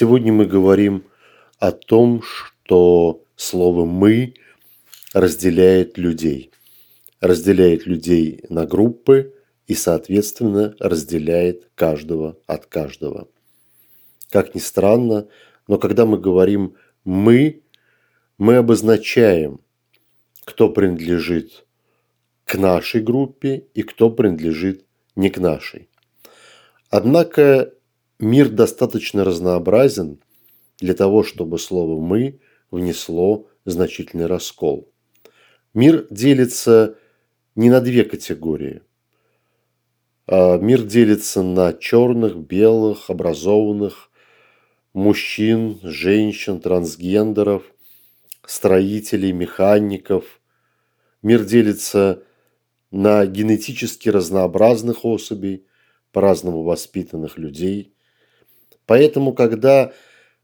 Сегодня мы говорим о том, что слово «мы» разделяет людей. Разделяет людей на группы и, соответственно, разделяет каждого от каждого. Как ни странно, но когда мы говорим «мы», мы обозначаем, кто принадлежит к нашей группе и кто принадлежит не к нашей. Однако Мир достаточно разнообразен для того, чтобы слово «мы» внесло значительный раскол. Мир делится не на две категории. А мир делится на черных, белых, образованных, мужчин, женщин, трансгендеров, строителей, механиков. Мир делится на генетически разнообразных особей, по-разному воспитанных людей – Поэтому, когда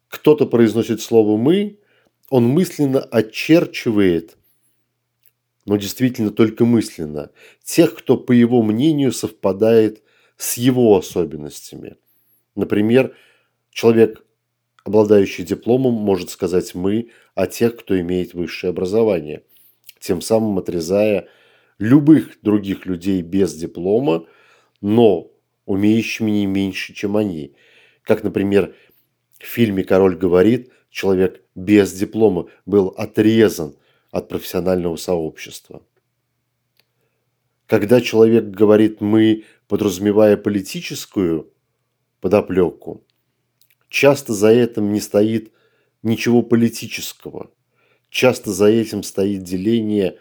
кто-то произносит слово «мы», он мысленно очерчивает, но действительно только мысленно, тех, кто, по его мнению, совпадает с его особенностями. Например, человек, обладающий дипломом, может сказать «мы» о тех, кто имеет высшее образование, тем самым отрезая любых других людей без диплома, но умеющими не меньше, чем они – как, например, в фильме «Король говорит», человек без диплома был отрезан от профессионального сообщества. Когда человек говорит «мы», подразумевая политическую подоплеку, часто за этим не стоит ничего политического. Часто за этим стоит деление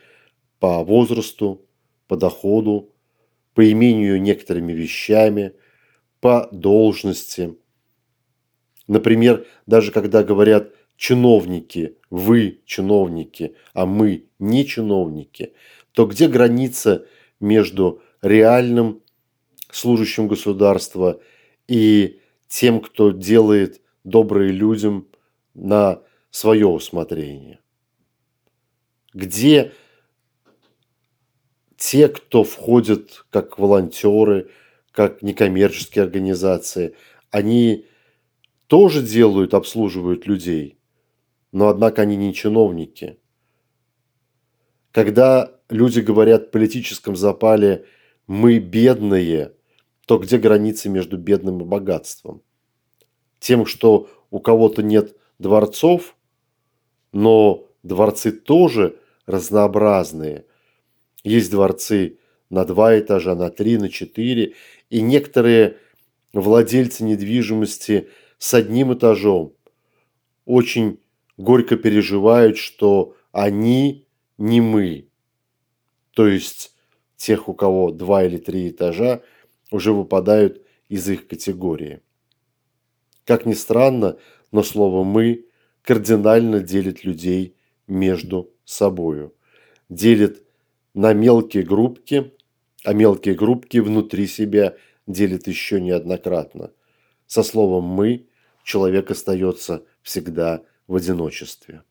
по возрасту, по доходу, по имению некоторыми вещами, по должности – Например, даже когда говорят чиновники, вы чиновники, а мы не чиновники, то где граница между реальным служащим государства и тем, кто делает добрые людям на свое усмотрение? Где те, кто входят как волонтеры, как некоммерческие организации, они тоже делают, обслуживают людей, но однако они не чиновники. Когда люди говорят в политическом запале «мы бедные», то где границы между бедным и богатством? Тем, что у кого-то нет дворцов, но дворцы тоже разнообразные. Есть дворцы на два этажа, на три, на четыре, и некоторые владельцы недвижимости – с одним этажом очень горько переживают, что они не мы. То есть тех, у кого два или три этажа, уже выпадают из их категории. Как ни странно, но слово «мы» кардинально делит людей между собою. Делит на мелкие группки, а мелкие группки внутри себя делит еще неоднократно – со словом «мы» человек остается всегда в одиночестве.